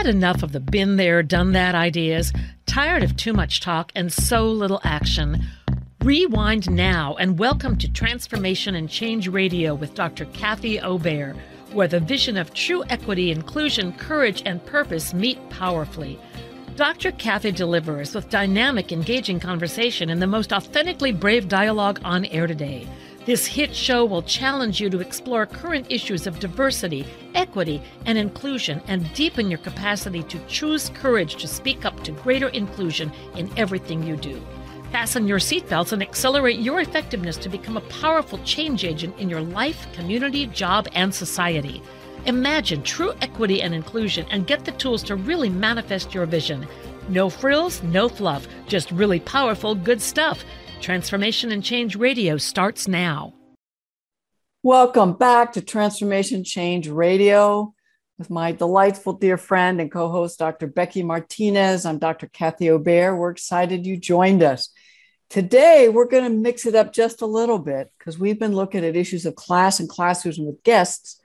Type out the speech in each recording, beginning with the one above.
Had enough of the been there, done that ideas? Tired of too much talk and so little action? Rewind now and welcome to Transformation and Change Radio with Dr. Kathy Obear, where the vision of true equity, inclusion, courage, and purpose meet powerfully. Dr. Kathy delivers with dynamic, engaging conversation and the most authentically brave dialogue on air today. This hit show will challenge you to explore current issues of diversity, equity, and inclusion and deepen your capacity to choose courage to speak up to greater inclusion in everything you do. Fasten your seatbelts and accelerate your effectiveness to become a powerful change agent in your life, community, job, and society. Imagine true equity and inclusion and get the tools to really manifest your vision. No frills, no fluff, just really powerful, good stuff. Transformation and Change Radio starts now. Welcome back to Transformation Change Radio with my delightful dear friend and co host, Dr. Becky Martinez. I'm Dr. Kathy Obear. We're excited you joined us. Today, we're going to mix it up just a little bit because we've been looking at issues of class and classism with guests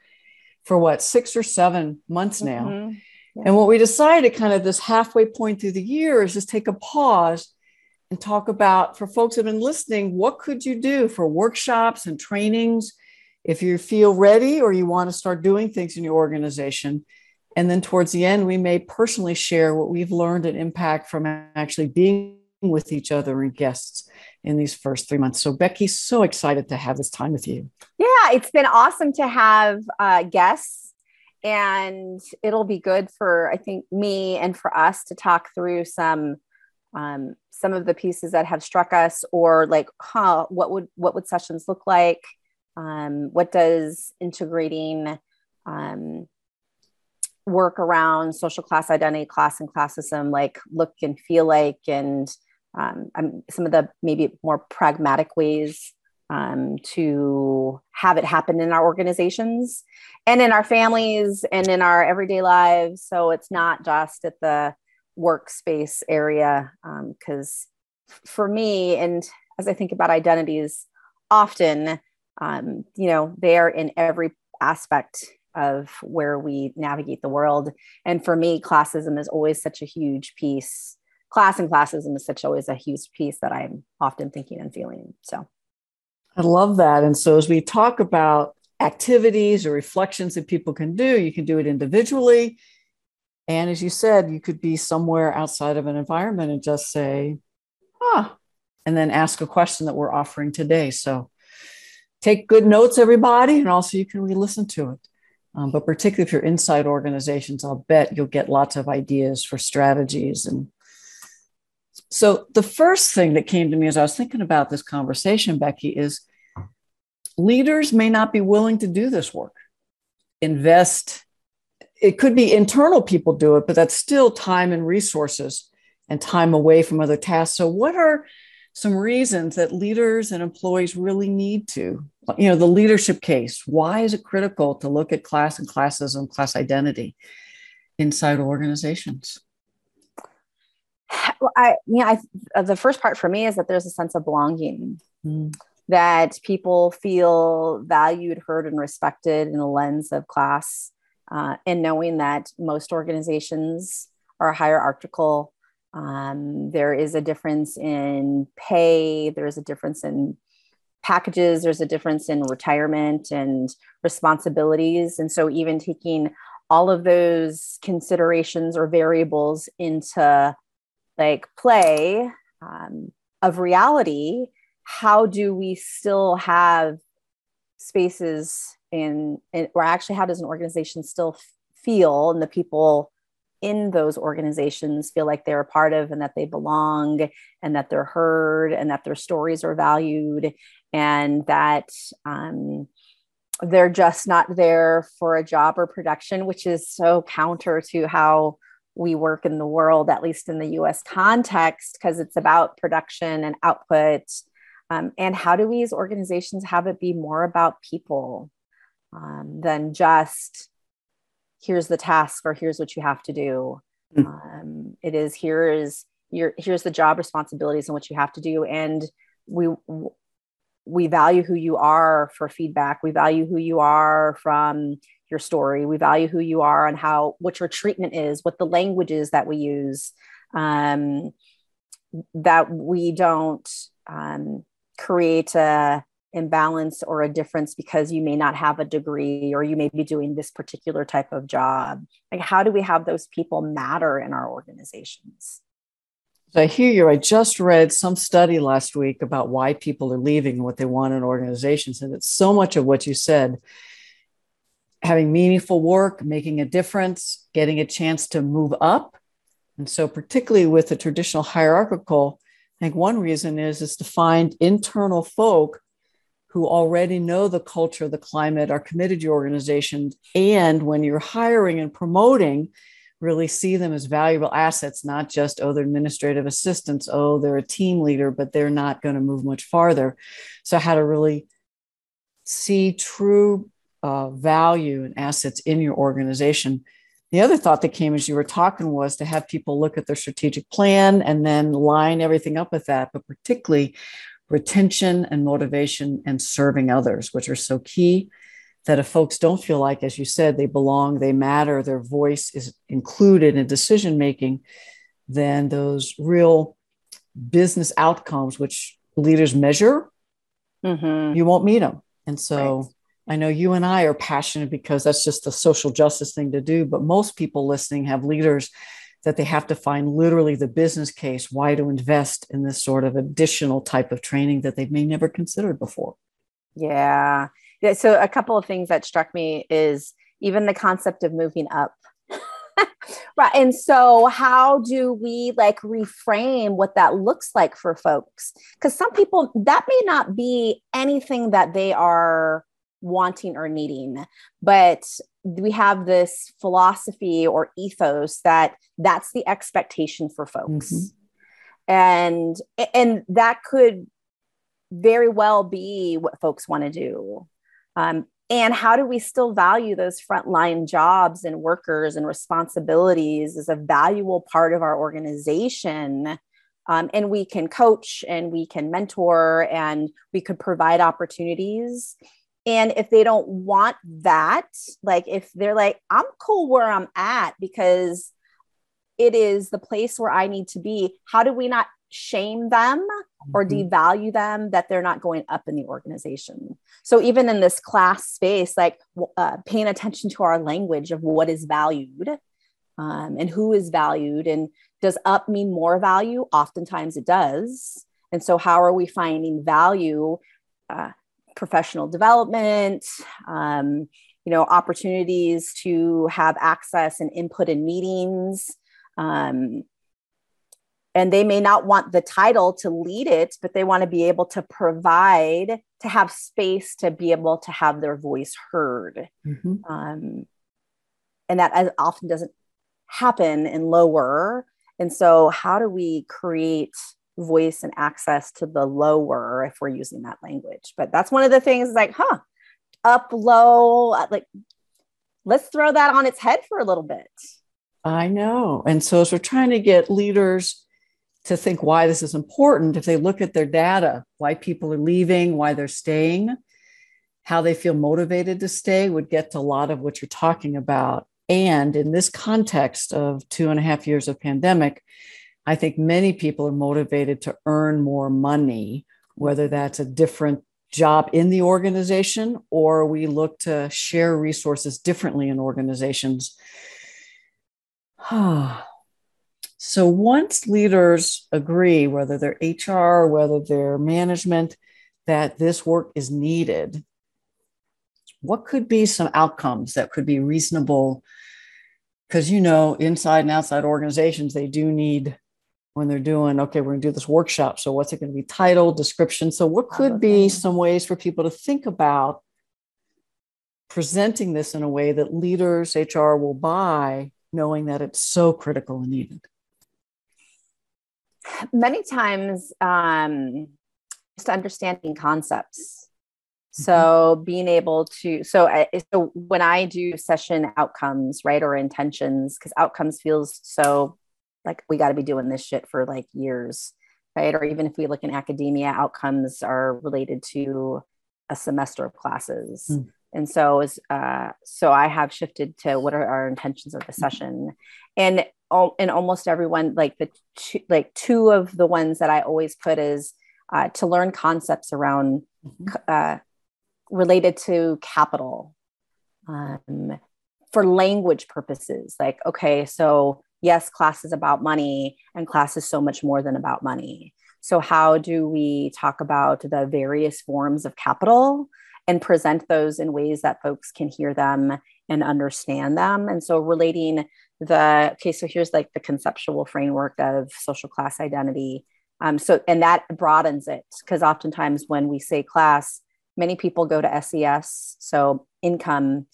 for what, six or seven months now. Mm-hmm. Yeah. And what we decided kind of this halfway point through the year is just take a pause and talk about for folks that have been listening, what could you do for workshops and trainings if you feel ready or you want to start doing things in your organization. And then towards the end, we may personally share what we've learned and impact from actually being with each other and guests in these first three months. So, Becky, so excited to have this time with you. Yeah, it's been awesome to have uh, guests, and it'll be good for I think me and for us to talk through some um, some of the pieces that have struck us, or like, huh, what would what would sessions look like? Um, what does integrating um, work around social class identity, class and classism like look and feel like, and um, some of the maybe more pragmatic ways um, to have it happen in our organizations and in our families and in our everyday lives. So it's not just at the workspace area. Because um, for me, and as I think about identities, often, um, you know, they are in every aspect of where we navigate the world. And for me, classism is always such a huge piece class and classism is such always a huge piece that I'm often thinking and feeling. So I love that. And so as we talk about activities or reflections that people can do, you can do it individually. And as you said, you could be somewhere outside of an environment and just say, ah, and then ask a question that we're offering today. So take good notes, everybody, and also you can re listen to it. Um, but particularly if you're inside organizations, I'll bet you'll get lots of ideas for strategies and so the first thing that came to me as I was thinking about this conversation, Becky, is leaders may not be willing to do this work, invest. It could be internal people do it, but that's still time and resources and time away from other tasks. So, what are some reasons that leaders and employees really need to? You know, the leadership case. Why is it critical to look at class and classism, class identity inside organizations? well, I, you know, I, uh, the first part for me is that there's a sense of belonging, mm. that people feel valued, heard, and respected in the lens of class, uh, and knowing that most organizations are hierarchical. Um, there is a difference in pay. There is a difference in packages. There's a difference in retirement and responsibilities. And so, even taking all of those considerations or variables into like play um, of reality how do we still have spaces in, in or actually how does an organization still feel and the people in those organizations feel like they're a part of and that they belong and that they're heard and that their stories are valued and that um, they're just not there for a job or production which is so counter to how we work in the world, at least in the US context, because it's about production and output. Um, and how do we as organizations have it be more about people um, than just here's the task or here's what you have to do? Mm. Um, it is here is your here's the job responsibilities and what you have to do. And we we value who you are for feedback. We value who you are from your story. We value who you are and how what your treatment is, what the language is that we use. Um, that we don't um, create a imbalance or a difference because you may not have a degree or you may be doing this particular type of job. Like, how do we have those people matter in our organizations? I hear you. I just read some study last week about why people are leaving and what they want in organizations. And it's so much of what you said having meaningful work, making a difference, getting a chance to move up. And so, particularly with the traditional hierarchical, I think one reason is, is to find internal folk who already know the culture, the climate, are committed to your organization. And when you're hiring and promoting, really see them as valuable assets, not just, oh, they're administrative assistants, oh, they're a team leader, but they're not going to move much farther. So, how to really see true uh, value and assets in your organization. The other thought that came as you were talking was to have people look at their strategic plan and then line everything up with that, but particularly retention and motivation and serving others, which are so key that if folks don't feel like, as you said, they belong, they matter, their voice is included in decision making, then those real business outcomes, which leaders measure, mm-hmm. you won't meet them. And so right. I know you and I are passionate because that's just a social justice thing to do, but most people listening have leaders that they have to find literally the business case why to invest in this sort of additional type of training that they may never considered before. Yeah. Yeah, so a couple of things that struck me is even the concept of moving up. right. And so how do we like reframe what that looks like for folks? Because some people that may not be anything that they are wanting or needing, but we have this philosophy or ethos that that's the expectation for folks. Mm-hmm. And and that could very well be what folks want to do um, and how do we still value those frontline jobs and workers and responsibilities as a valuable part of our organization? Um, and we can coach and we can mentor and we could provide opportunities. And if they don't want that, like if they're like, I'm cool where I'm at because it is the place where I need to be, how do we not shame them or mm-hmm. devalue them that they're not going up in the organization. So even in this class space, like uh, paying attention to our language of what is valued um, and who is valued, and does up mean more value? Oftentimes it does. And so how are we finding value? Uh, professional development, um, you know, opportunities to have access and input in meetings. Um, and they may not want the title to lead it but they want to be able to provide to have space to be able to have their voice heard mm-hmm. um, and that often doesn't happen in lower and so how do we create voice and access to the lower if we're using that language. But that's one of the things like huh up low uh, like let's throw that on its head for a little bit. I know. And so as we're trying to get leaders to think why this is important, if they look at their data, why people are leaving, why they're staying, how they feel motivated to stay, would get to a lot of what you're talking about. And in this context of two and a half years of pandemic, I think many people are motivated to earn more money, whether that's a different job in the organization or we look to share resources differently in organizations. So once leaders agree, whether they're HR, whether they're management, that this work is needed, what could be some outcomes that could be reasonable? Because you know, inside and outside organizations, they do need when they're doing, okay, we're going to do this workshop. So what's it going to be title, description? So what could be some ways for people to think about presenting this in a way that leaders, HR will buy, knowing that it's so critical and needed? many times um, just understanding concepts so mm-hmm. being able to so I, so when i do session outcomes right or intentions because outcomes feels so like we got to be doing this shit for like years right or even if we look in academia outcomes are related to a semester of classes mm. and so is uh, so I have shifted to what are our intentions of the mm-hmm. session, and all and almost everyone like the two, like two of the ones that I always put is uh, to learn concepts around mm-hmm. uh, related to capital um, for language purposes. Like okay, so yes, class is about money, and class is so much more than about money. So how do we talk about the various forms of capital? and present those in ways that folks can hear them and understand them. And so relating the okay, so here's like the conceptual framework of social class identity. Um, so and that broadens it because oftentimes when we say class, many people go to SES, so income.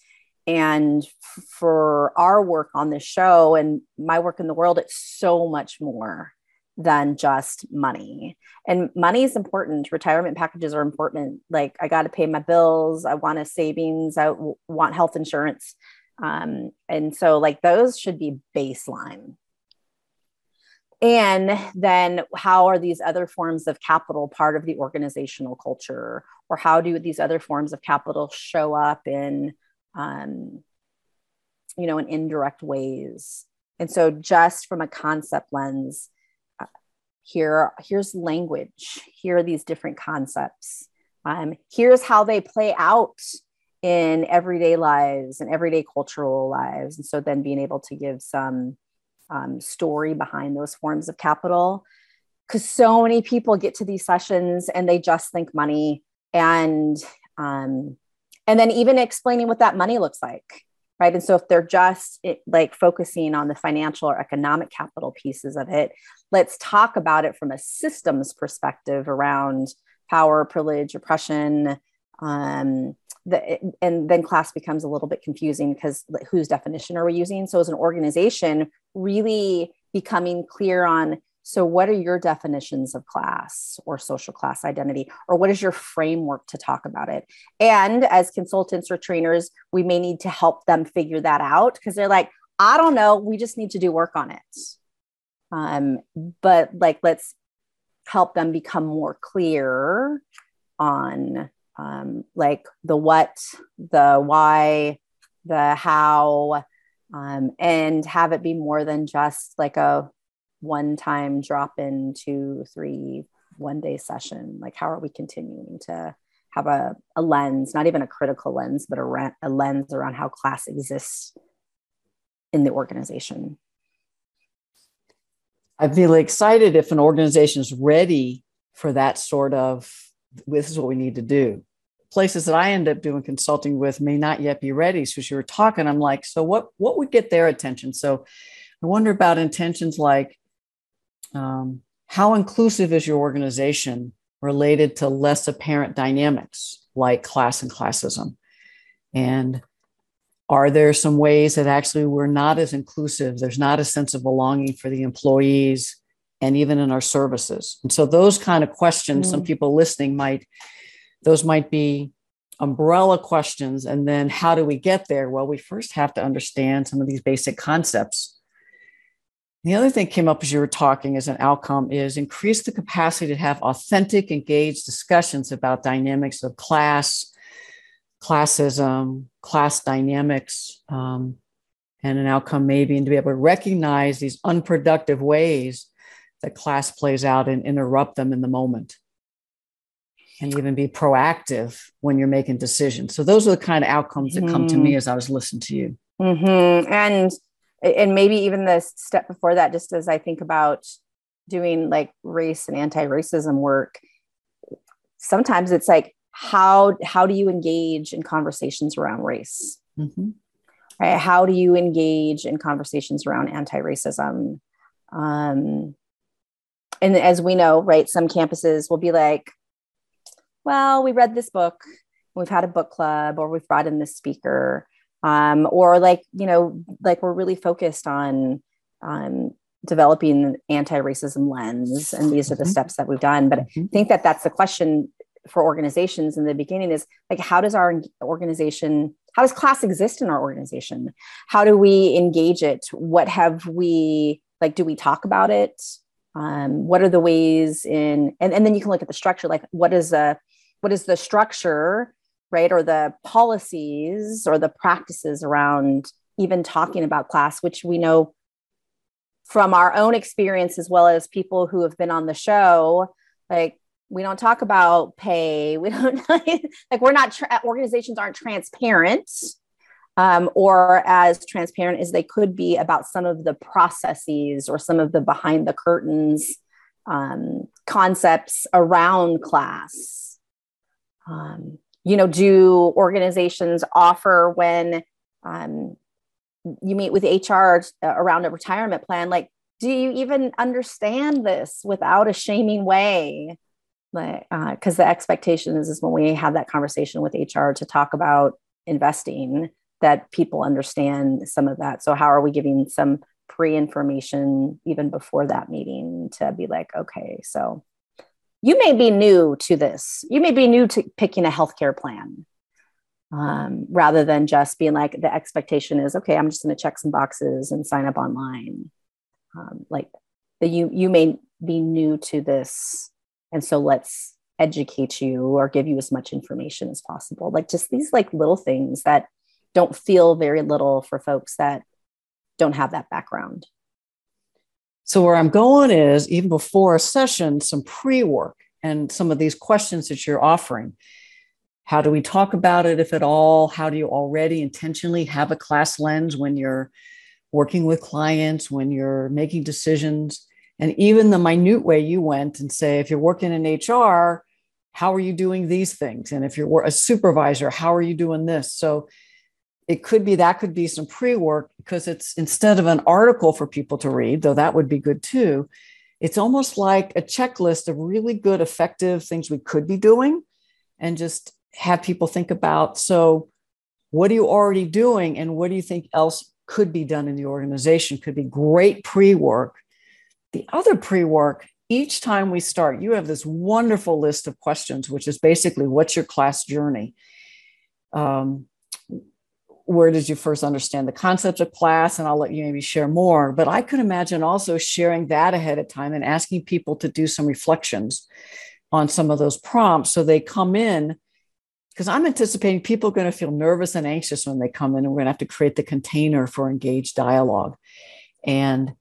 And for our work on this show and my work in the world, it's so much more than just money. And money is important. Retirement packages are important. Like I got to pay my bills. I want a savings. I w- want health insurance. Um, and so like those should be baseline. And then how are these other forms of capital part of the organizational culture? Or how do these other forms of capital show up in, um, you know, in indirect ways? And so just from a concept lens, here here's language. Here are these different concepts. Um, here's how they play out in everyday lives and everyday cultural lives. And so then being able to give some um, story behind those forms of capital. Because so many people get to these sessions and they just think money and um, and then even explaining what that money looks like right? And so if they're just it, like focusing on the financial or economic capital pieces of it let's talk about it from a systems perspective around power privilege oppression um, the, and then class becomes a little bit confusing because whose definition are we using? So as an organization really becoming clear on so, what are your definitions of class or social class identity? Or what is your framework to talk about it? And as consultants or trainers, we may need to help them figure that out because they're like, I don't know, we just need to do work on it. Um, but like, let's help them become more clear on um, like the what, the why, the how, um, and have it be more than just like a one time drop in two, three, one day session? Like, how are we continuing to have a, a lens, not even a critical lens, but a, a lens around how class exists in the organization? I'd be excited if an organization is ready for that sort of this is what we need to do. Places that I end up doing consulting with may not yet be ready. So as you were talking, I'm like, so what what would get their attention? So I wonder about intentions like um, how inclusive is your organization related to less apparent dynamics like class and classism? And are there some ways that actually we're not as inclusive? There's not a sense of belonging for the employees and even in our services. And so those kind of questions, mm. some people listening might, those might be umbrella questions. And then how do we get there? Well, we first have to understand some of these basic concepts the other thing came up as you were talking as an outcome is increase the capacity to have authentic, engaged discussions about dynamics of class, classism, class dynamics, um, and an outcome maybe, and to be able to recognize these unproductive ways that class plays out and interrupt them in the moment. And even be proactive when you're making decisions. So, those are the kind of outcomes that come to me mm-hmm. as I was listening to you. Mm-hmm. And and maybe even the step before that just as i think about doing like race and anti-racism work sometimes it's like how how do you engage in conversations around race? Mm-hmm. right? How do you engage in conversations around anti-racism? Um, and as we know right some campuses will be like well we read this book we've had a book club or we've brought in this speaker um, or like you know like we're really focused on um, developing anti-racism lens and these are the mm-hmm. steps that we've done but mm-hmm. i think that that's the question for organizations in the beginning is like how does our organization how does class exist in our organization how do we engage it what have we like do we talk about it um, what are the ways in and, and then you can look at the structure like what is a what is the structure right? Or the policies or the practices around even talking about class which we know from our own experience as well as people who have been on the show like we don't talk about pay. We don't like we're not tra- organizations aren't transparent um, or as transparent as they could be about some of the processes or some of the behind the curtains um, concepts around class. Um, you know do organizations offer when um, you meet with hr uh, around a retirement plan? Like do you even understand this without a shaming way? Like because uh, the expectation is, is when we have that conversation with hr to talk about investing that people understand some of that. So how are we giving some pre-information even before that meeting to be like okay so you may be new to this. You may be new to picking a healthcare plan um, rather than just being like the expectation is okay i'm just going to check some boxes and sign up online. Um, like you you may be new to this and so let's educate you or give you as much information as possible. Like just these like little things that don't feel very little for folks that don't have that background so where i'm going is even before a session some pre-work and some of these questions that you're offering. How do we talk about it if at all? How do you already intentionally have a class lens when you're working with clients when you're making decisions? And even the minute way you went and say if you're working in hr how are you doing these things? And if you're a supervisor how are you doing this? So it could be that could be some pre-work because it's instead of an article for people to read though that would be good too it's almost like a checklist of really good effective things we could be doing and just have people think about so what are you already doing and what do you think else could be done in the organization? Could be great pre-work. The other pre-work each time we start you have this wonderful list of questions which is basically what's your class journey? Um, where did you first understand the concept of class? And i'll let you maybe share more but i could imagine also sharing that ahead of time and asking people to do some reflections on some of those prompts. So they come in because i'm anticipating people are going to feel nervous and anxious when they come in and we're going to have to create the container for engaged dialogue. And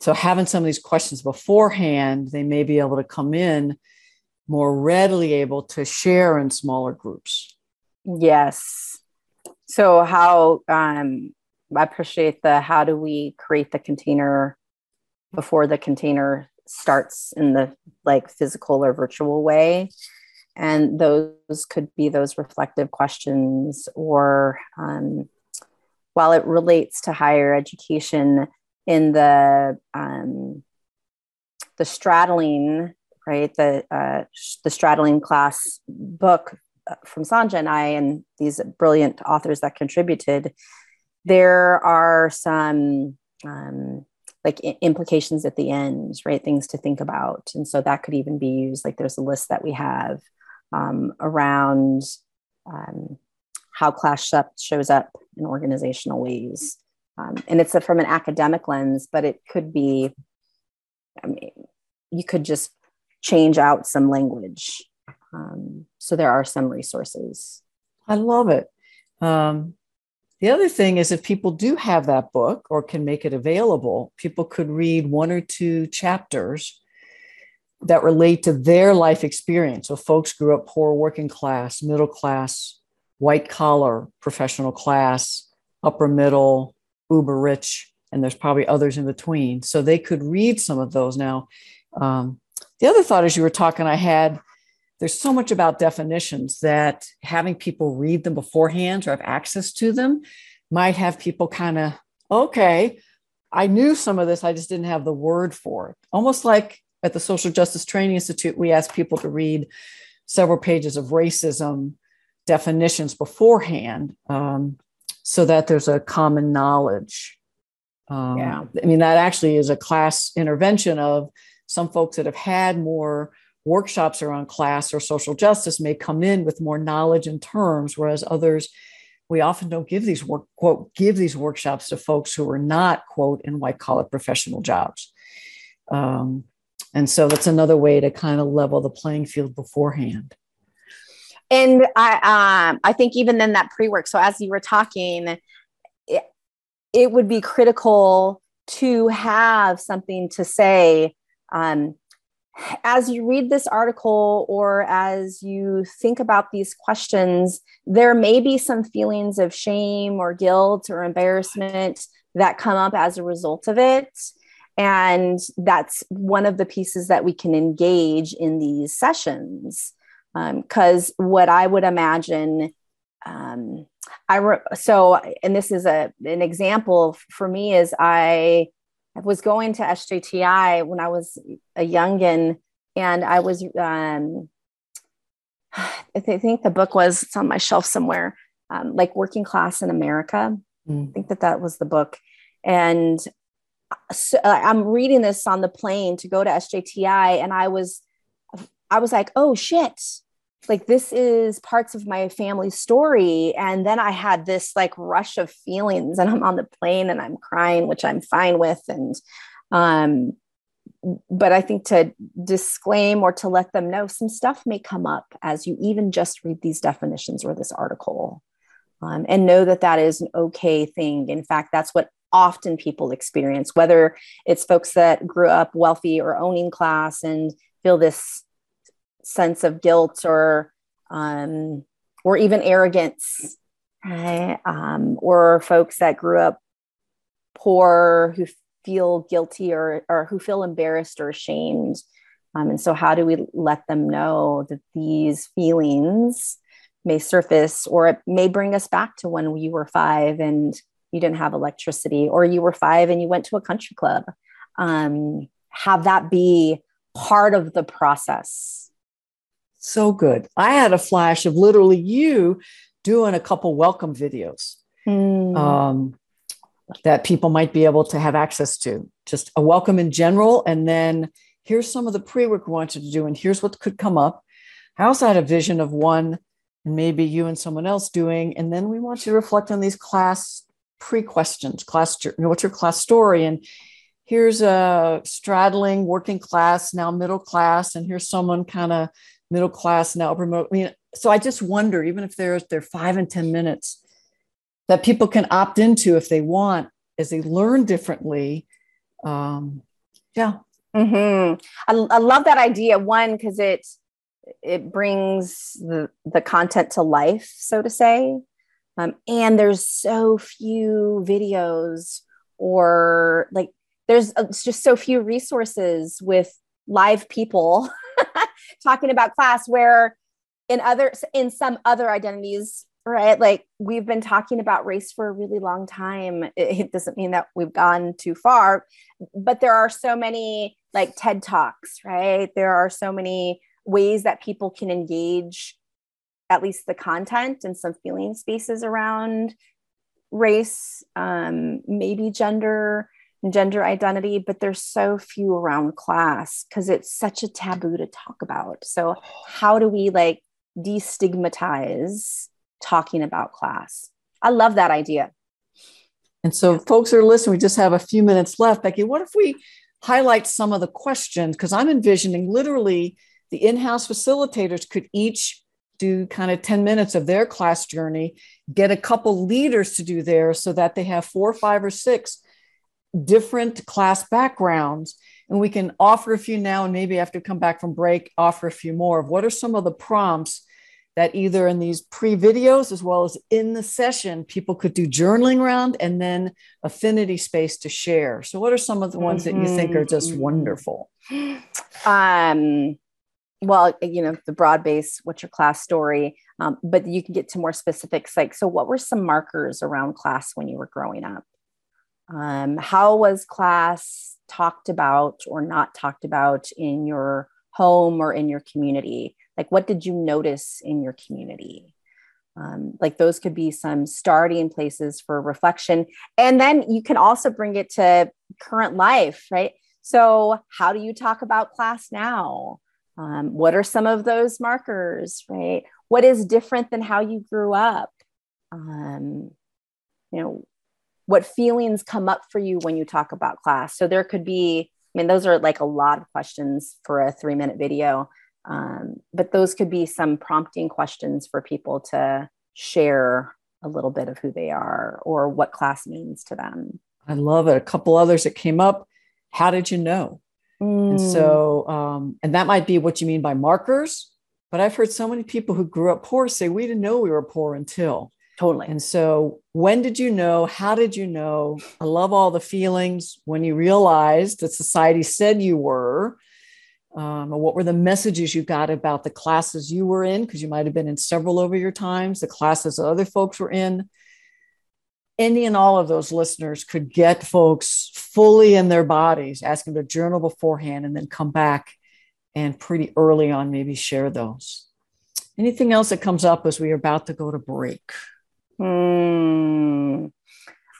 so having some of these questions beforehand they may be able to come in more readily able to share in smaller groups. Yes so how um, I appreciate the how do we create the container before the container starts in the like physical or virtual way? And those could be those reflective questions or um, while it relates to higher education in the um, the straddling right the uh, the straddling class book from Sonja and I, and these brilliant authors that contributed, there are some um, like implications at the end, right? Things to think about. And so that could even be used. Like there's a list that we have um, around um, how class shows up in organizational ways. Um, and it's a, from an academic lens, but it could be, I mean, you could just change out some language um, so there are some resources. I love it. Um, the other thing is, if people do have that book or can make it available, people could read one or two chapters that relate to their life experience. So, folks grew up poor, working class, middle class, white collar, professional class, upper middle, uber rich, and there's probably others in between. So, they could read some of those. Now, um, the other thought as you were talking, I had there's so much about definitions that having people read them beforehand or have access to them might have people kind of, okay, I knew some of this, I just didn't have the word for it. Almost like at the Social Justice Training Institute, we ask people to read several pages of racism definitions beforehand um, so that there's a common knowledge. Um, yeah. I mean, that actually is a class intervention of some folks that have had more workshops around class or social justice may come in with more knowledge and terms, whereas others, we often don't give these work quote give these workshops to folks who are not quote in white collar professional jobs. Um, and so that's another way to kind of level the playing field beforehand. and I, um, I think even then that pre-work. So as you were talking, it, it would be critical to have something to say um, as you read this article or as you think about these questions, there may be some feelings of shame or guilt or embarrassment that come up as a result of it. And that's one of the pieces that we can engage in these sessions. Because um, what I would imagine, um, I re- so, and this is a an example for me is I I was going to SJTI when I was a youngin, and I was um, I think the book was it's on my shelf somewhere, um, like Working Class in America. Mm. I think that that was the book, and so I'm reading this on the plane to go to SJTI, and I was I was like, oh shit, like this is parts of my family story and then i had this like rush of feelings and i'm on the plane and i'm crying which i'm fine with and um but i think to disclaim or to let them know some stuff may come up as you even just read these definitions or this article um, and know that that is an okay thing. In fact that's what often people experience whether it's folks that grew up wealthy or owning class and feel this sense of guilt or um, or even arrogance, right? Um, or folks that grew up poor who feel guilty or or who feel embarrassed or ashamed. Um, and so, how do we let them know that these feelings may surface, or it may bring us back to when you were five and you didn't have electricity, or you were five and you went to a country club? Um, have that be part of the process so good. I had a flash of literally you doing a couple welcome videos mm. um, that people might be able to have access to. Just a welcome in general, and then here's some of the pre-work we want you to do, and here's what could come up. I also had a vision of one, and maybe you and someone else doing, and then we want you to reflect on these class pre-questions. Class, you know, what's your class story, and here's a straddling working class now middle class, and here's someone kind of middle class now upper middle. I mean, so I just wonder, even if they're they're five and ten minutes, that people can opt into if they want, as they learn differently. Um, yeah. Mm-hmm. I, I love that idea. One, because it it brings the the content to life, so to say. Um, and there's so few videos or like there's uh, just so few resources with live people talking about class where in other in some other identities right? Like we've been talking about race for a really long time. It, doesn't mean that we've gone too far but there are so many like ted talks right? There are so many ways that people can engage at least the content and some feeling spaces around race um, maybe gender gender identity, but there's so few around class because it's such a taboo to talk about. So, how do we like destigmatize talking about class? I love that idea. And so, folks are listening. We just have a few minutes left. Becky, what if we highlight some of the questions? Because I'm envisioning literally the in house facilitators could each do kind of 10 minutes of their class journey, get a couple leaders to do theirs so that they have four, five, or six different class backgrounds and we can offer a few now and maybe after come back from break offer a few more of what are some of the prompts that either in these pre videos as well as in the session people could do journaling around and then affinity space to share so what are some of the ones mm-hmm. that you think are just mm-hmm. wonderful um well you know the broad base what's your class story um, but you can get to more specifics like so what were some markers around class when you were growing up um, how was class talked about or not talked about in your home or in your community? Like, what did you notice in your community? Um, like, those could be some starting places for reflection. And then you can also bring it to current life, right? So, how do you talk about class now? Um, what are some of those markers, right? What is different than how you grew up? Um, you know, what feelings come up for you when you talk about class so there could be i mean those are like a lot of questions for a three minute video Um, but those could be some prompting questions for people to share a little bit of who they are or what class means to them. I love it. A couple others that came up. How did you know? Mm. And so, um, and that might be what you mean by markers. But I've heard so many people who grew up poor say, we didn't know we were poor until. Totally. And so, when did you know? How did you know? I love all the feelings when you realized that society said you were. Um, what were the messages you got about the classes you were in? Because you might have been in several over your times, the classes other folks were in. Any and all of those listeners could get folks fully in their bodies, ask them to journal beforehand, and then come back and pretty early on maybe share those. Anything else that comes up as we are about to go to break? Hmm.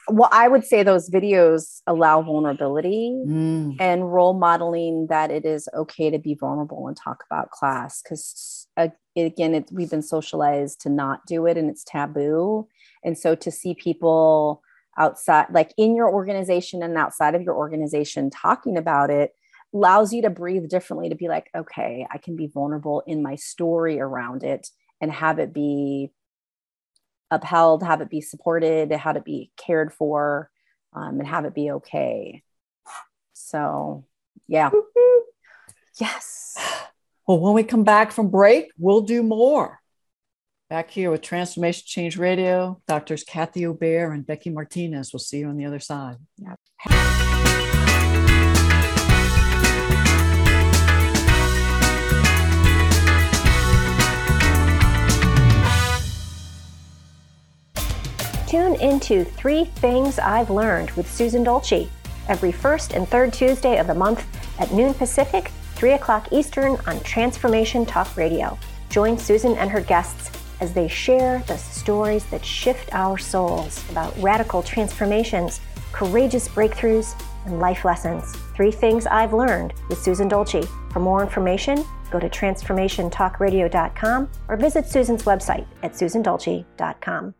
Well, I would say those videos allow vulnerability mm. and role modeling that it is okay to be vulnerable and talk about class. Because uh, again, it, we've been socialized to not do it and it's taboo. And so to see people outside, like in your organization and outside of your organization, talking about it allows you to breathe differently to be like, okay, I can be vulnerable in my story around it and have it be upheld, have it be supported, have it be cared for, um, and have it be okay. So, yeah. yes. Well, when we come back from break, we'll do more. Back here with Transformation Change Radio, Doctors Kathy Obear and Becky Martinez. We'll see you on the other side. Tune into Three Things I've Learned with Susan Dolce every first and third Tuesday of the month at noon Pacific, 3 o'clock Eastern on Transformation Talk Radio. Join Susan and her guests as they share the stories that shift our souls about radical transformations, courageous breakthroughs, and life lessons. Three Things I've Learned with Susan Dolce. For more information, go to transformationtalkradio.com or visit Susan's website at susandolce.com.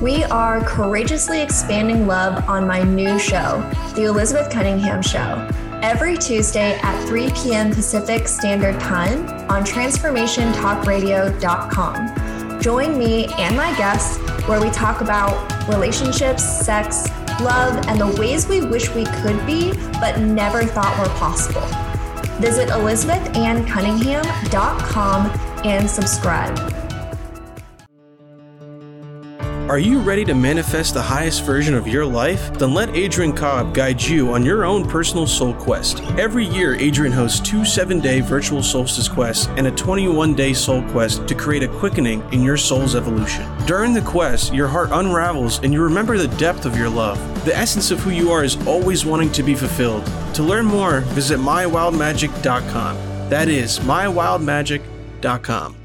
We are courageously expanding love on my new show, The Elizabeth Cunningham Show, every Tuesday at 3 p.m. Pacific Standard Time on TransformationTalkRadio.com. Join me and my guests where we talk about relationships, sex, love, and the ways we wish we could be but never thought were possible. Visit ElizabethAnnCunningham.com and subscribe. Are you ready to manifest the highest version of your life? Then let Adrian Cobb guide you on your own personal soul quest. Every year, Adrian hosts two seven day virtual solstice quests and a 21 day soul quest to create a quickening in your soul's evolution. During the quest, your heart unravels and you remember the depth of your love. The essence of who you are is always wanting to be fulfilled. To learn more, visit mywildmagic.com. That is mywildmagic.com.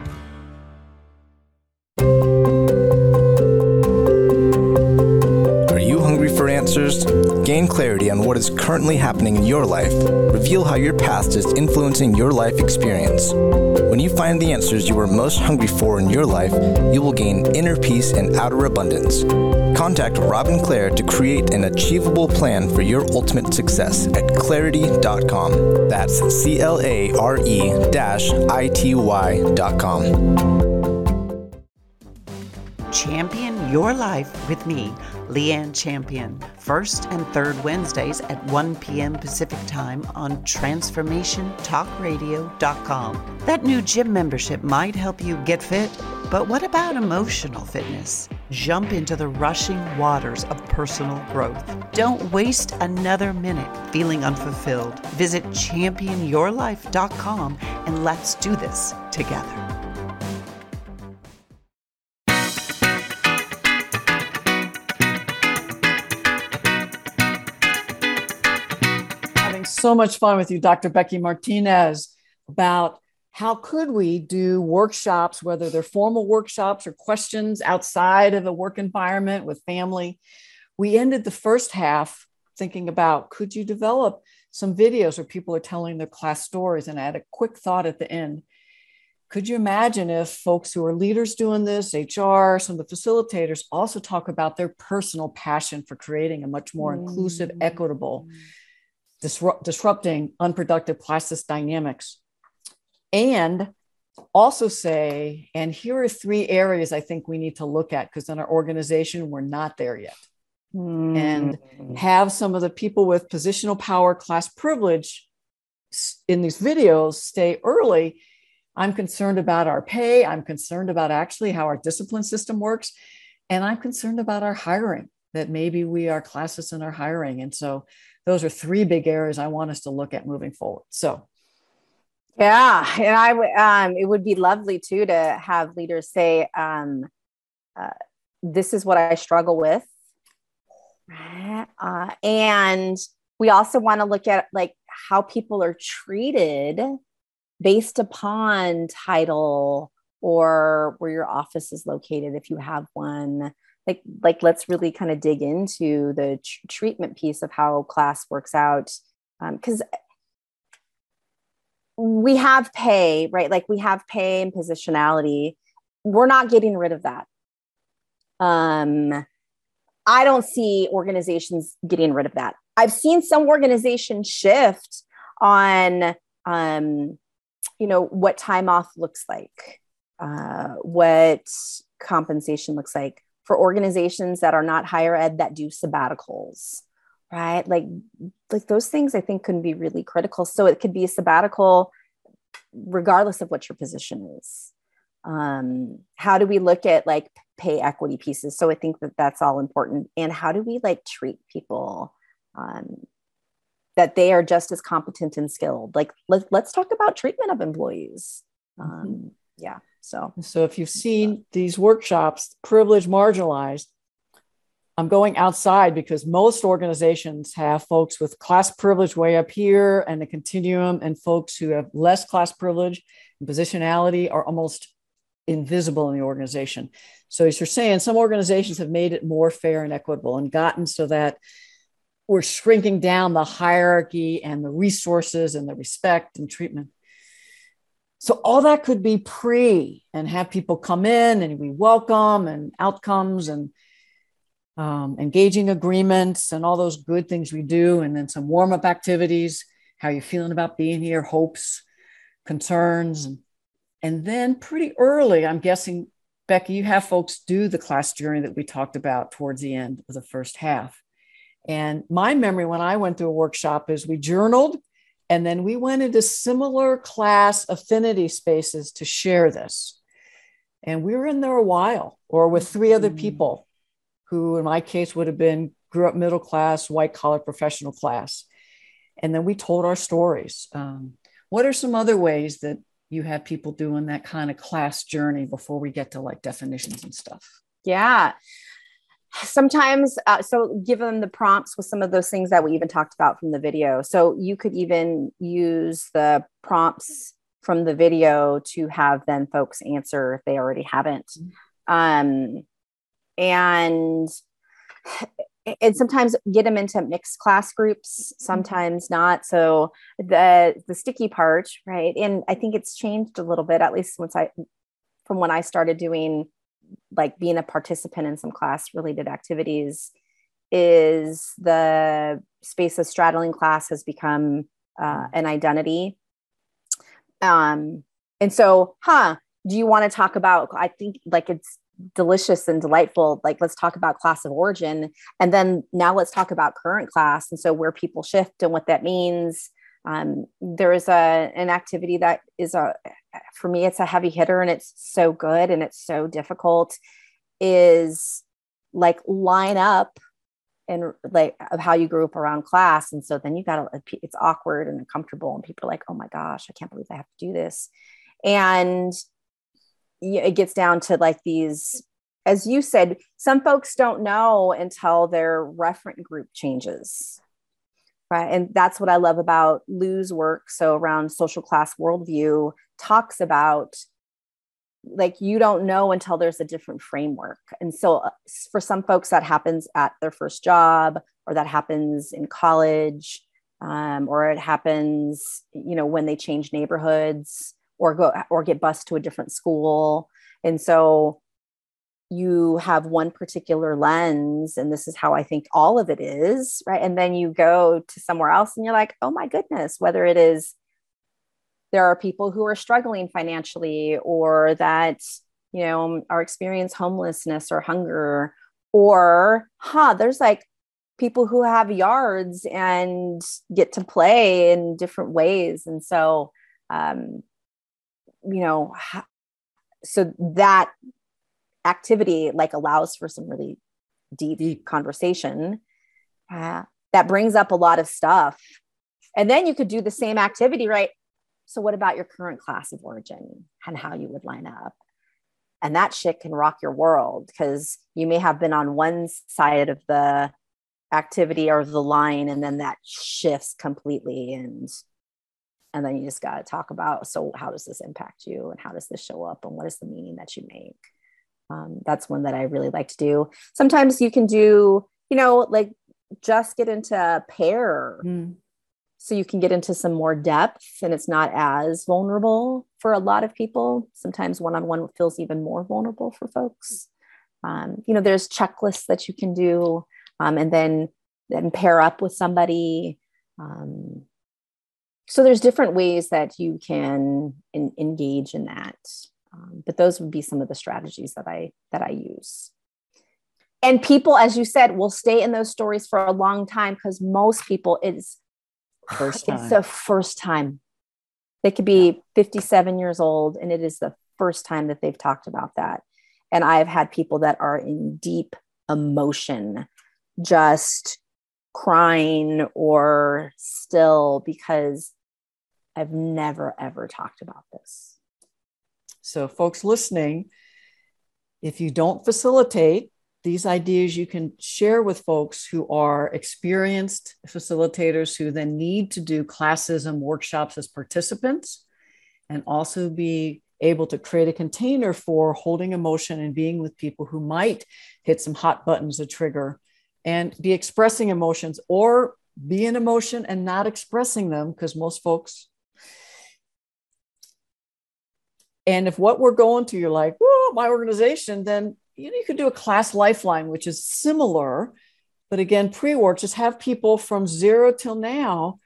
answers, gain clarity on what is currently happening in your life, reveal how your past is influencing your life experience. When you find the answers you are most hungry for in your life, you will gain inner peace and outer abundance. Contact Robin Clare to create an achievable plan for your ultimate success at clareity.com. That's C L A R E I T Y.com. Champion Your Life with me, Leanne Champion, first and third Wednesdays at 1 p.m. Pacific Time on TransformationTalkRadio.com. That new gym membership might help you get fit, but what about emotional fitness? Jump into the rushing waters of personal growth. Don't waste another minute feeling unfulfilled. Visit championyourlife.com and let's do this together. So much fun with you, Dr. Becky Martinez, about how could we do workshops, whether they're formal workshops or questions outside of a work environment with family. We ended the first half thinking about could you develop some videos where people are telling their class stories? And I had a quick thought at the end. Could you imagine if folks who are leaders doing this, HR, some of the facilitators also talk about their personal passion for creating a much more mm-hmm. inclusive, equitable disrupt, disrupting unproductive classist dynamics. And also say, and here are three areas I think we need to look at because in our organization, we're not there yet. Mm. And have some of the people with positional power, class privilege in these videos stay early. I'm concerned about our pay. I'm concerned about actually how our discipline system works. And I'm concerned about our hiring, that maybe we are classist in our hiring. And so those are three big areas I want us to look at moving forward. So yeah, and I would. Um, it would be lovely too to have leaders say, um, uh, "This is what I struggle with," uh, and we also want to look at like how people are treated based upon title or where your office is located if you have one like like let's really kind of dig into the tr- treatment piece of how class works out because um, we have pay, right? Like we have pay and positionality. We're not getting rid of that. Um, I don't see organizations getting rid of that. I've seen some organizations shift on, um, you know, what time off looks like, uh, what compensation looks like for organizations that are not higher ed that do sabbaticals right? Like like those things i think can be really critical. So it could be a sabbatical regardless of what your position is. Um how do we look at like pay equity pieces? So i think that that's all important. And how do we like treat people um that they are just as competent and skilled? Like let, let's talk about treatment of employees. Mm-hmm. um yeah so so if you've seen these workshops privileged marginalized I'm going outside because most organizations have folks with class privilege way up here and the continuum, and folks who have less class privilege and positionality are almost invisible in the organization. So, as you're saying, some organizations have made it more fair and equitable and gotten so that we're shrinking down the hierarchy and the resources and the respect and treatment. So all that could be pre and have people come in and we welcome and outcomes and um, engaging agreements and all those good things we do, and then some warm up activities. How you feeling about being here? Hopes, concerns, and, and then pretty early, I'm guessing, Becky, you have folks do the class journey that we talked about towards the end of the first half. And my memory when I went through a workshop is we journaled and then we went into similar class affinity spaces to share this. And we were in there a while or with three other mm. people who in my case would have been grew up middle class, white collar professional class. And then we told our stories. Um, what are some other ways that you have people doing that kind of class journey before we get to like definitions and stuff? Yeah. Sometimes, uh, so give them the prompts with some of those things that we even talked about from the video. So you could even use the prompts from the video to have then folks answer if they already haven't. Mm-hmm. Um, and and sometimes get them into mixed class groups sometimes not so the the sticky part right and i think it's changed a little bit at least once i from when i started doing like being a participant in some class related activities is the space of straddling class has become uh, an identity. Um and so huh do you want to talk about i think like it's delicious and delightful like let's talk about class of origin. And then now let's talk about current class and so where people shift and what that means um, there is a an activity that is a for me it's a heavy hitter and it's so good and it's so difficult is like line up and like of how you grew up around class. And so then you got to it's awkward and uncomfortable and people are like oh my gosh i can't believe i have to do this. And it gets down to like these as you said some folks don't know until their referent group changes right and that's what i love about Liu's work so around social class worldview talks about like you don't know until there's a different framework and so uh, for some folks that happens at their first job or that happens in college um, or it happens you know when they change neighborhoods or go or get bused to a different school and so you have one particular lens and this is how i think all of it is right? And then you go to somewhere else and you're like oh my goodness whether it is there are people who are struggling financially or that you know are experience homelessness or hunger or huh there's like people who have yards and get to play in different ways. And so um you know so that activity like allows for some really deep, deep. conversation uh, that brings up a lot of stuff. And then you could do the same activity right? So what about your current class of origin and how you would line up? And that shit can rock your world because you may have been on one side of the activity or the line and then that shifts completely and and then you just got to talk about so how does this impact you and how does this show up and what is the meaning that you make um, that's one that I really like to do. Sometimes you can do, you know, like just get into a pair. Mm. So you can get into some more depth and it's not as vulnerable for a lot of people. Sometimes one on one feels even more vulnerable for folks. Um, you know, there's checklists that you can do um, and then then pair up with somebody. Um, so there's different ways that you can in, engage in that. Um, but those would be some of the strategies that I that I use. And people, as you said, will stay in those stories for a long time because most people it's first time. it's the first time. They could be yeah. 57 years old and it is the first time that they've talked about that. And I've had people that are in deep emotion, just crying or still because I've never ever talked about this. So, folks listening, if you don't facilitate these ideas, you can share with folks who are experienced facilitators who then need to do classes and workshops as participants and also be able to create a container for holding emotion and being with people who might hit some hot buttons a trigger and be expressing emotions or be in emotion and not expressing them because most folks and if what we're going to, you're like, well, my organization, then you know you could do a class lifeline, which is similar, but again, pre-work, just have people from zero till now.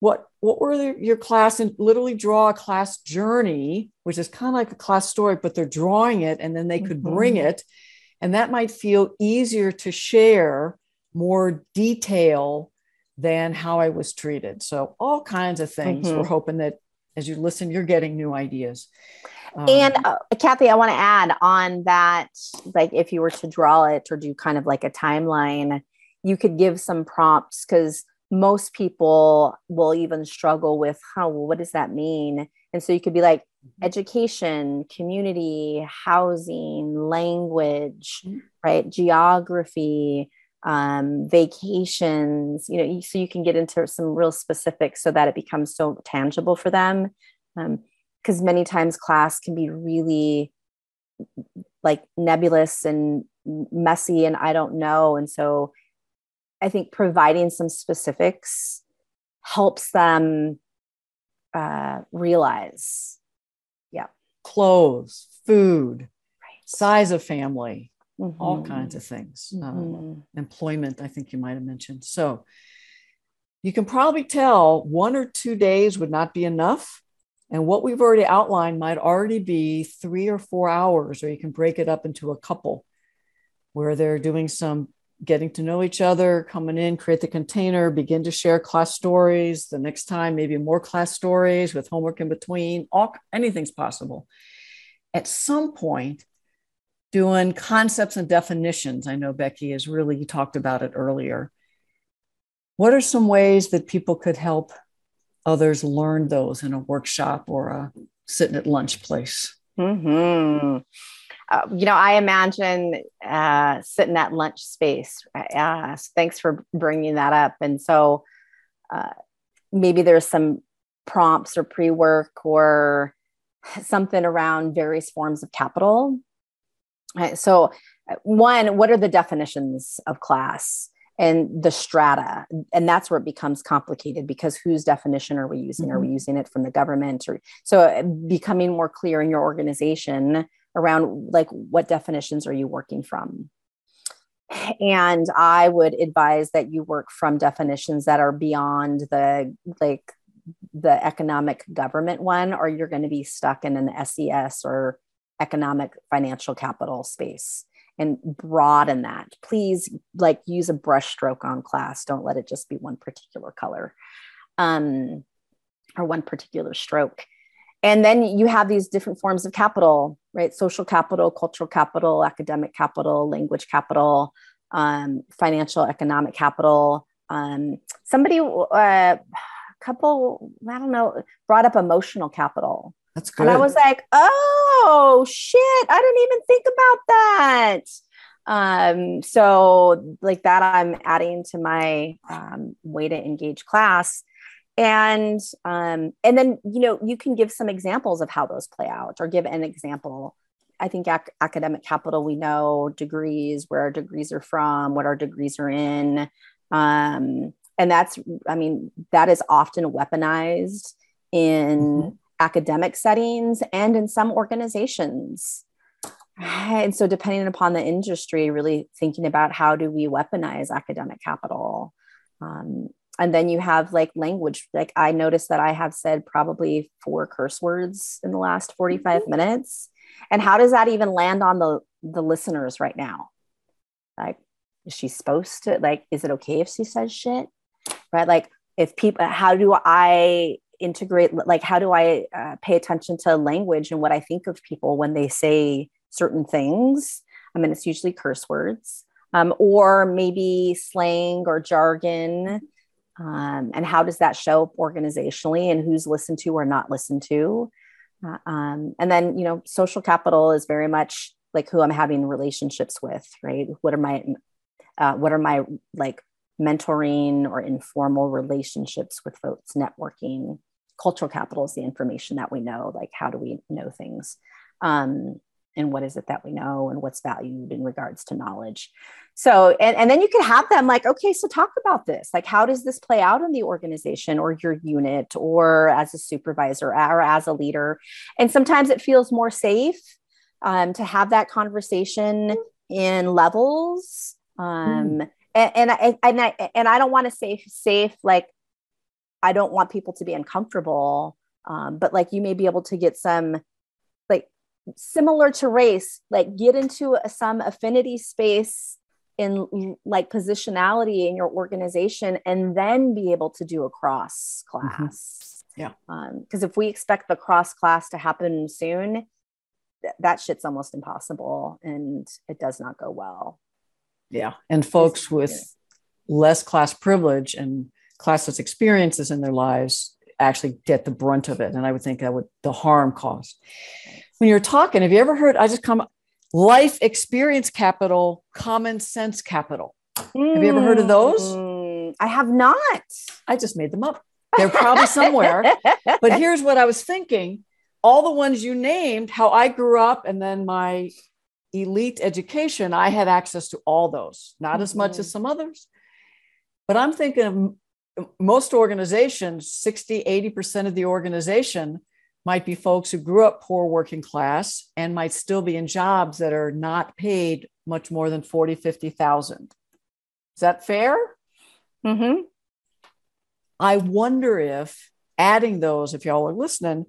What what were your class and literally draw a class journey, which is kind of like a class story, but they're drawing it and then they could mm-hmm. bring it. And that might feel easier to share more detail than how I was treated. So all kinds of things. Mm-hmm. We're hoping that as you listen, you're getting new ideas. Um, and uh, Kathy, I want to add on that, like if you were to draw it or do kind of like a timeline, you could give some prompts because most people will even struggle with how well, what does that mean? And so you could be like mm-hmm. education, community, housing, language, mm-hmm. right? Geography, um, vacations, you know, so you can get into some real specifics so that it becomes so tangible for them. Um, because many times class can be really like nebulous and messy and I don't know. And so I think providing some specifics helps them uh, realize. Yeah. Clothes, food, right. size of family, mm-hmm. all kinds of things. Um, mm-hmm. Um, employment, I think you might have mentioned. So you can probably tell one or two days would not be enough and what we've already outlined might already be three or four hours, or you can break it up into a couple where they're doing some getting to know each other, coming in, create the container, begin to share class stories. The next time, maybe more class stories with homework in between. All anything's possible. At some point, doing concepts and definitions. I know Becky has really talked about it earlier. What are some ways that people could help others learn those in a workshop or a sitting at lunch place. Mm-hmm. Uh, you know, I imagine uh, sitting at lunch space. Uh, thanks for bringing that up. And so uh, maybe there's some prompts or pre work or something around various forms of capital. So, uh, one, what are the definitions of class? And the strata and that's where it becomes complicated because whose definition are we using mm-hmm. are we mm-hmm. using it from the government or so uh, becoming more clear in your organization around like what definitions are you working from and i would advise that you work from definitions that are beyond the like the economic government one or you're going to be stuck in an ses or economic financial capital space and broaden that. Please like use a brush stroke on class. Don't let it just be one particular color um, or one particular stroke. And then you have these different forms of capital right? Social capital cultural capital academic capital language capital um, financial economic capital. Um, somebody uh, a couple i don't know brought up emotional capital that's good and i was like oh shit i didn't even think about that. Um, so like that i'm adding to my um, way to engage class. And um, and then you know you can give some examples of how those play out or give an example. I think ac- academic capital we know degrees where our degrees are from what our degrees are in. Um, and that's i mean that is often weaponized in mm-hmm. Academic settings and in some organizations. And so depending upon the industry really thinking about how do we weaponize academic capital. Um, and then you have like language. Like i noticed that i have said probably four curse words in the last 45 mm-hmm. minutes. And how does that even land on the the listeners right now? Like is she supposed to like is it okay if she says shit? Right? Like if people how do i integrate like how do i uh, pay attention to language and what i think of people when they say certain things? I mean it's usually curse words um, or maybe slang or jargon um, and how does that show up organizationally and who's listened to or not listened to? Uh, um, and then you know social capital is very much like who i'm having relationships with right? What are my uh, what are my like mentoring or informal relationships with folks networking cultural capital is the information that we know like how do we know things? Um, and what is it that we know and what's valued in regards to knowledge? So and, and then you can have them like okay so talk about this. Like how does this play out in the organization or your unit or as a supervisor or as a leader? And sometimes it feels more safe um, to have that conversation in levels um, mm. and, and I, and I and I don't want to say safe like I don't want people to be uncomfortable um, but like you may be able to get some like similar to race like get into a, some affinity space in like positionality in your organization and then be able to do a cross class. Mm-hmm. yeah. Because um, if we expect the cross class to happen soon th- that shit's almost impossible and it does not go well. Yeah. And folks with less class privilege and classless experiences in their lives actually get the brunt of it and i would think that would the harm caused when you're talking, have you ever heard? I just come life experience capital, common sense capital. Mm, have you ever heard of those? I have not. I just made them up. They're probably somewhere. but here's what I was thinking all the ones you named, how I grew up, and then my elite education, I had access to all those, not mm-hmm. as much as some others. But I'm thinking of most organizations, 60, 80% of the organization might be folks who grew up poor working class and might still be in jobs that are not paid much more than 40 50,000 is that fair? Mm-hmm. I wonder if adding those if y'all are listening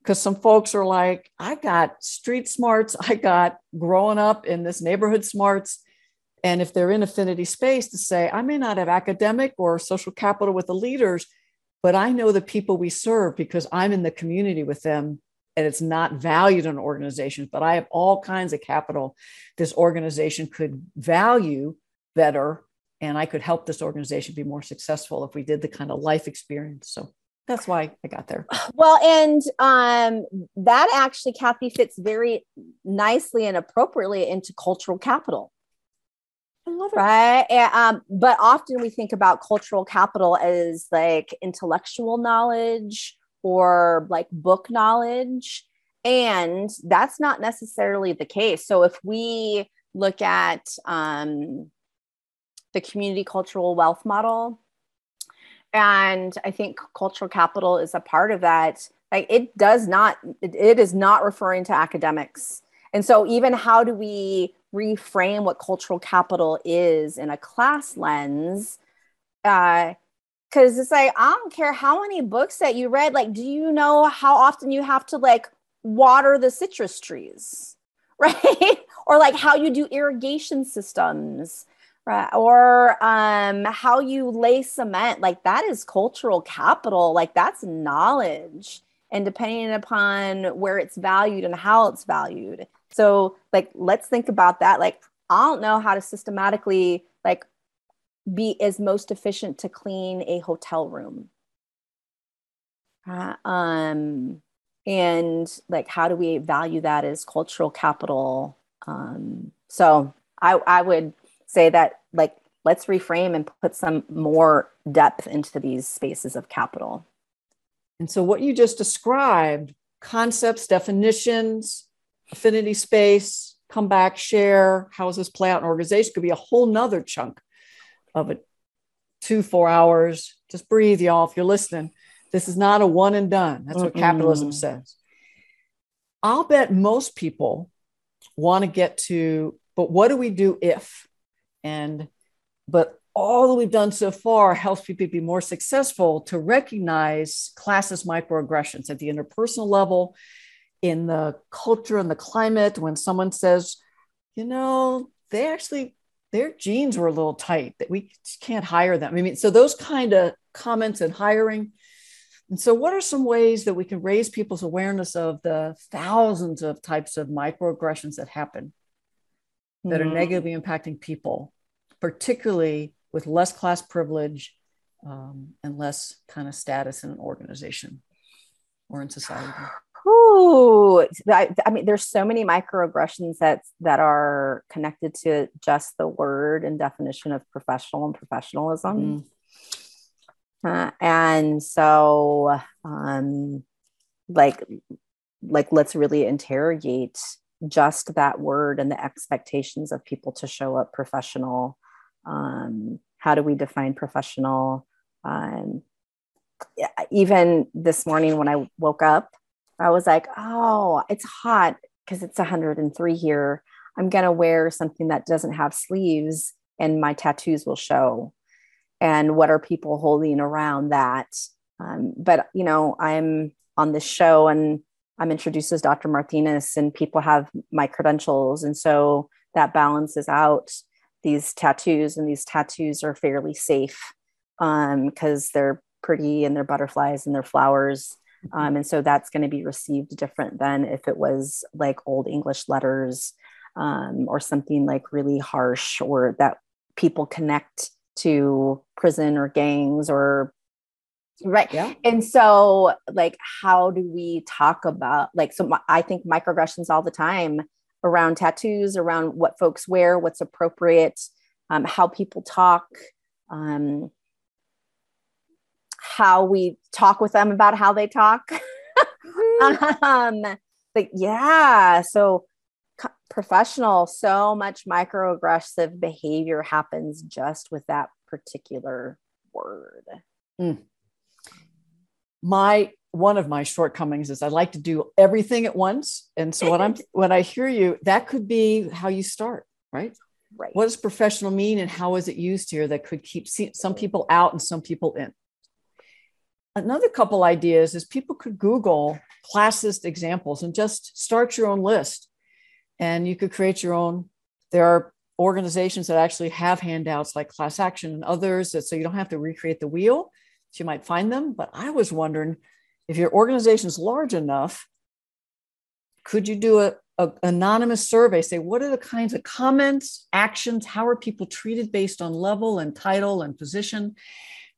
because some folks are like I got street smarts. I got growing up in this neighborhood smarts and if they're in affinity space to say I may not have academic or social capital with the leaders but I know the people we serve because I'm in the community with them and it's not valued in organizations, but I have all kinds of capital this organization could value better. And I could help this organization be more successful if we did the kind of life experience. So that's why I got there. Well, and um, that actually, Kathy, fits very nicely and appropriately into cultural capital. Love it. Right. And, um, but often we think about cultural capital as like intellectual knowledge or like book knowledge. And that's not necessarily the case. So if we look at um, the community cultural wealth model, and I think cultural capital is a part of that. Like it does not, it, it is not referring to academics And so, even how do we reframe what cultural capital is in a class lens? Because uh, it's like, I don't care how many books that you read. Like, do you know how often you have to like water the citrus trees? Right. or like how you do irrigation systems right or um how you lay cement like that is cultural capital like that's knowledge and depending upon where it's valued and how it's valued so like let's think about that. Like i don't know how to systematically like be is most efficient to clean a hotel room. Uh, um and like how do we value that as cultural capital? Um so i i would say that like let's reframe and put some more depth into these spaces of capital. And so what you just described concepts definitions affinity space come back share how does this play out in organization? Could be a whole nother chunk of it. Two four hours just breathe y'all if you're listening. This is not a one and done. That's what Mm-mm. capitalism says. I'll bet most people want to get to but what do we do if? And but all that we've done so far helps people be more successful to recognize classist microaggressions at the interpersonal level in the culture and the climate when someone says you know they actually their jeans were a little tight that we can't hire them i mean so those kind of comments and hiring and so what are some ways that we can raise people's awareness of the thousands of types of microaggressions that happen that mm-hmm. are negatively impacting people particularly with less class privilege um, and less kind of status in an organization or in society? Ooh, I, I, mean, there's so many microaggressions that that are connected to just the word and definition of professional and professionalism. Mm. Uh, and so, um, like, like let's really interrogate just that word and the expectations of people to show up professional um, how do we define professional um, even this morning when i woke up i was like oh it's hot because it's 103 here. I'm going to wear something that doesn't have sleeves and my tattoos will show. And what are people holding around that? Um, but you know i'm on this show and i'm introduced as dr martinez and people have my credentials. And so that balances out these tattoos, and these tattoos are fairly safe because um, they're pretty and they're butterflies and they're flowers. Um, and so that's going to be received different than if it was like old English letters um, or something like really harsh or that people connect to prison or gangs or right yeah. and so like how do we talk about like so i think microaggressions all the time around tattoos, around what folks wear, what's appropriate, um, how people talk, um, how we talk with them about how they talk. um, but yeah, so co- professional, so much microaggressive behavior happens just with that particular word. Mm. My one of my shortcomings is I like to do everything at once. And so when I'm when I hear you, that could be how you start, right? Right. What does professional mean and how is it used here that could keep some people out and some people in? Another couple ideas is people could Google classist examples and just start your own list. And you could create your own. There are organizations that actually have handouts like class action and others that so you don't have to recreate the wheel. So you might find them. But I was wondering if your organization is large enough, could you do a, a, anonymous survey? Say what are the kinds of comments, actions? How are people treated based on level and title and position?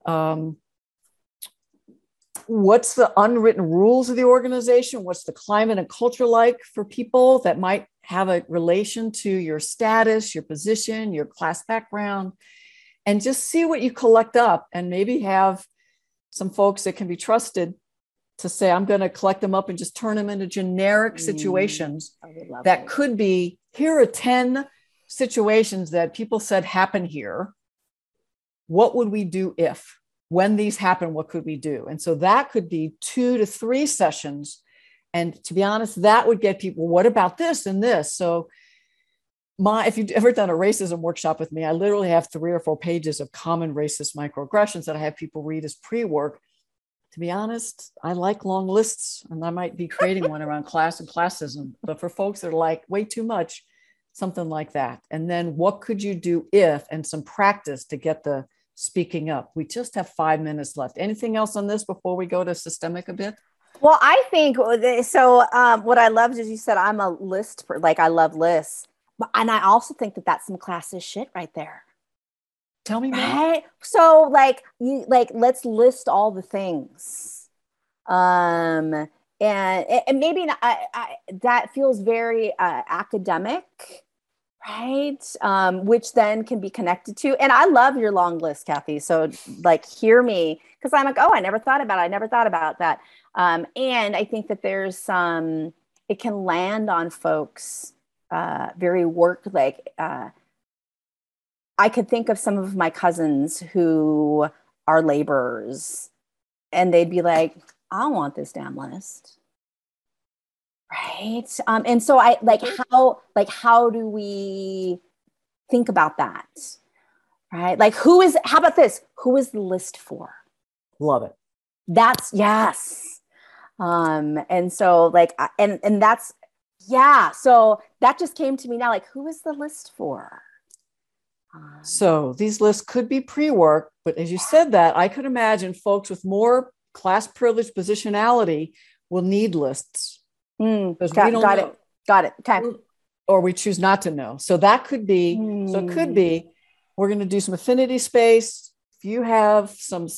Um, what's the unwritten rules of the organization? What's the climate and culture like for people that might have a relation to your status, your position, your class background? And just see what you collect up and maybe have some folks that can be trusted to say i'm going to collect them up and just turn them into generic mm, situations that, that could be here are 10 situations that people said happen here what would we do if when these happen what could we do and so that could be two to three sessions And to be honest, that would get people, what about this and this? So my if you've ever done a racism workshop with me, I literally have three or four pages of common racist microaggressions that I have people read as pre-work. To be honest, I like long lists and I might be creating one around class and classism. But for folks that are like way too much, something like that. And then what could you do if and some practice to get the speaking up. We just have five minutes left. Anything else on this before we go to systemic a bit? Well, I think so. Um, what I loved is you said I'm a list, for, like I love lists and I also think that that's some classist shit right there. Tell me more. Right? So like you like let's list all the things. Um and, and maybe I, I, that feels very uh, academic right um, which then can be connected to and i love your long list kathy so like hear me because i'm like oh i never thought about it i never thought about that um, and i think that there's some it can land on folks uh, very work like uh, I could think of some of my cousins who are laborers and they'd be like, I want this damn list. Right. Um, and so I like how like how do we think about that? Right. Like who is how about this? Who is the list for? Love it. That's yes. Um, and so like and and that's yeah. So that just came to me now. Like, who is the list for? Um, so these lists could be pre-work, but as you said that, I could imagine folks with more class privilege positionality will need lists. Mm, got, got it. Got it. Okay. Or we choose not to know. So that could be, mm. so it could hmm. be, we're going to do some affinity space. If you have some,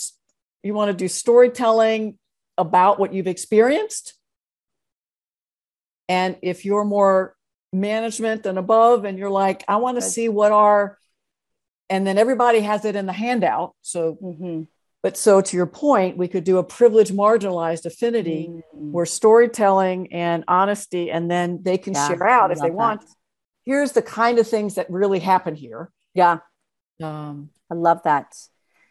you want to do storytelling about what you've experienced, and if you're more management and above, and you're like, I want to see what are, and then everybody has it in the handout. So, mm-hmm. But so to your point, we could do a privileged marginalized affinity mm-hmm. where storytelling and honesty, and then they can yeah, share out if they that. want. Here's the kind of things that really happen here. Yeah. Um, I love that.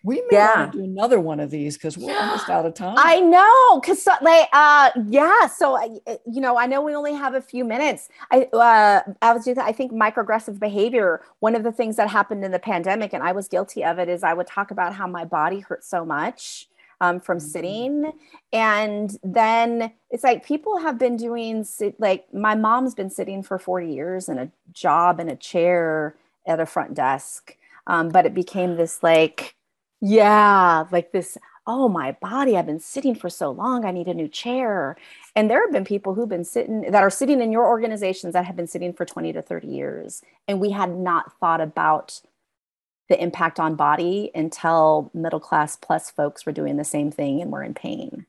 We may yeah. want to do another one of these because we're almost out of time. I know, because so, like, uh, yeah. So, you know, I know we only have a few minutes. I, uh, I was just, I think microaggressive behavior. One of the things that happened in the pandemic, and I was guilty of it, is I would talk about how my body hurt so much um, from mm-hmm. sitting, and then it's like people have been doing like my mom's been sitting for forty years in a job in a chair at a front desk, um, but it became this like yeah, like this, oh, my body, I've been sitting for so long. I need a new chair. And there have been people who've been sitting that are sitting in your organizations that have been sitting for 20 to 30 years. And we had not thought about the impact on body until middle class plus folks were doing the same thing and were in pain.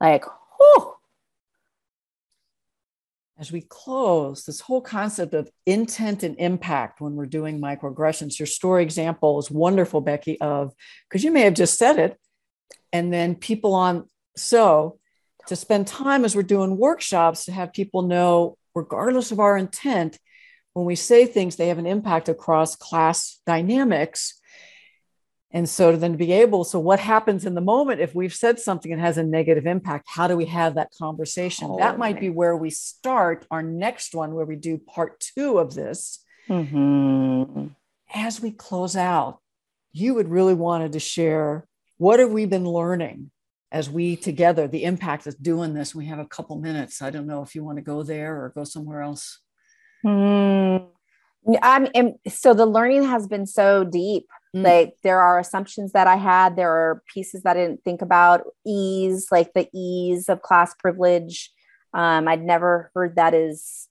Like, whew, as we close, this whole concept of intent and impact when we're doing microaggressions, your story example is wonderful, Becky, of because you may have just said it, and then people on so to spend time as we're doing workshops to have people know, regardless of our intent, when we say things, they have an impact across class dynamics and so to then be able, so what happens in the moment if we've said something that has a negative impact? How do we have that conversation? Oh, that might be where we start our next one, where we do part two of this. Mm-hmm. As we close out, you would really wanted to share what have we been learning as we together, the impact of doing this. We have a couple minutes. I don't know if you want to go there or go somewhere else. Mm. I'm, so the learning has been so deep Mm. Like there are assumptions that I had, there are pieces that I didn't think about, ease, like the ease of class privilege. Um, I'd never heard that is,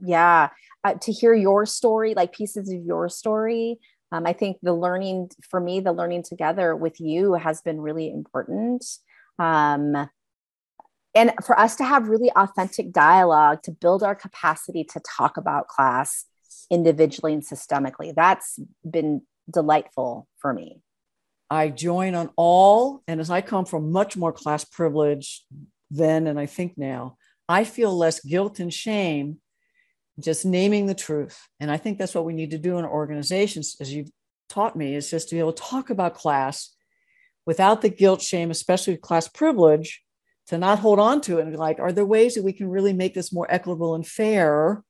yeah, uh, to hear your story, like pieces of your story. Um, I think the learning for me, the learning together with you has been really important. Um, and for us to have really authentic dialogue to build our capacity to talk about class individually and systemically that's been delightful for me. I join on all, and as I come from much more class privilege then and I think now, I feel less guilt and shame just naming the truth. And I think that's what we need to do in organizations, as you've taught me, is just to be able to talk about class without the guilt, shame, especially class privilege, to not hold on to it and be like, are there ways that we can really make this more equitable and fair?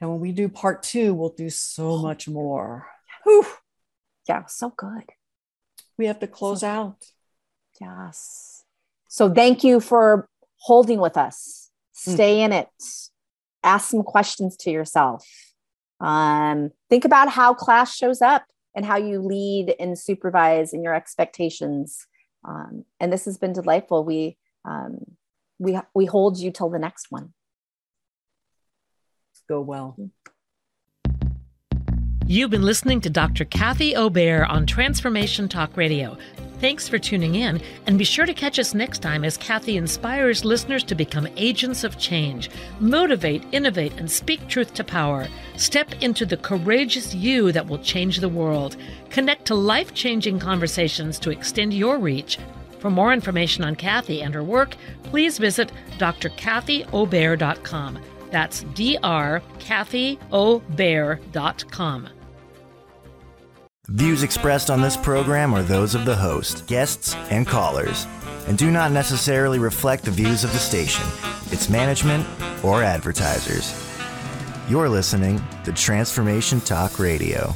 And when we do part two, we'll do so much more. Whew. Yeah, so good. We have to close so, out. Yes. So thank you for holding with us. Hmm. Stay mm. in it. Ask some questions to yourself. Um, think about how class shows up and how you lead and supervise and your expectations. Um, and this has been delightful. We um, we we hold you till the next one. Go well. You've been listening to Dr. Kathy Obear on Transformation Talk Radio. Thanks for tuning in, and be sure to catch us next time as Kathy inspires listeners to become agents of change, motivate, innovate, and speak truth to power. Step into the courageous you that will change the world. Connect to life changing conversations to extend your reach. For more information on Kathy and her work, please visit drkathyobear.com. That's drkathyobear.com. Views expressed on this program are those of the host, guests, and callers, and do not necessarily reflect the views of the station, its management, or advertisers. You're listening to Transformation Talk Radio.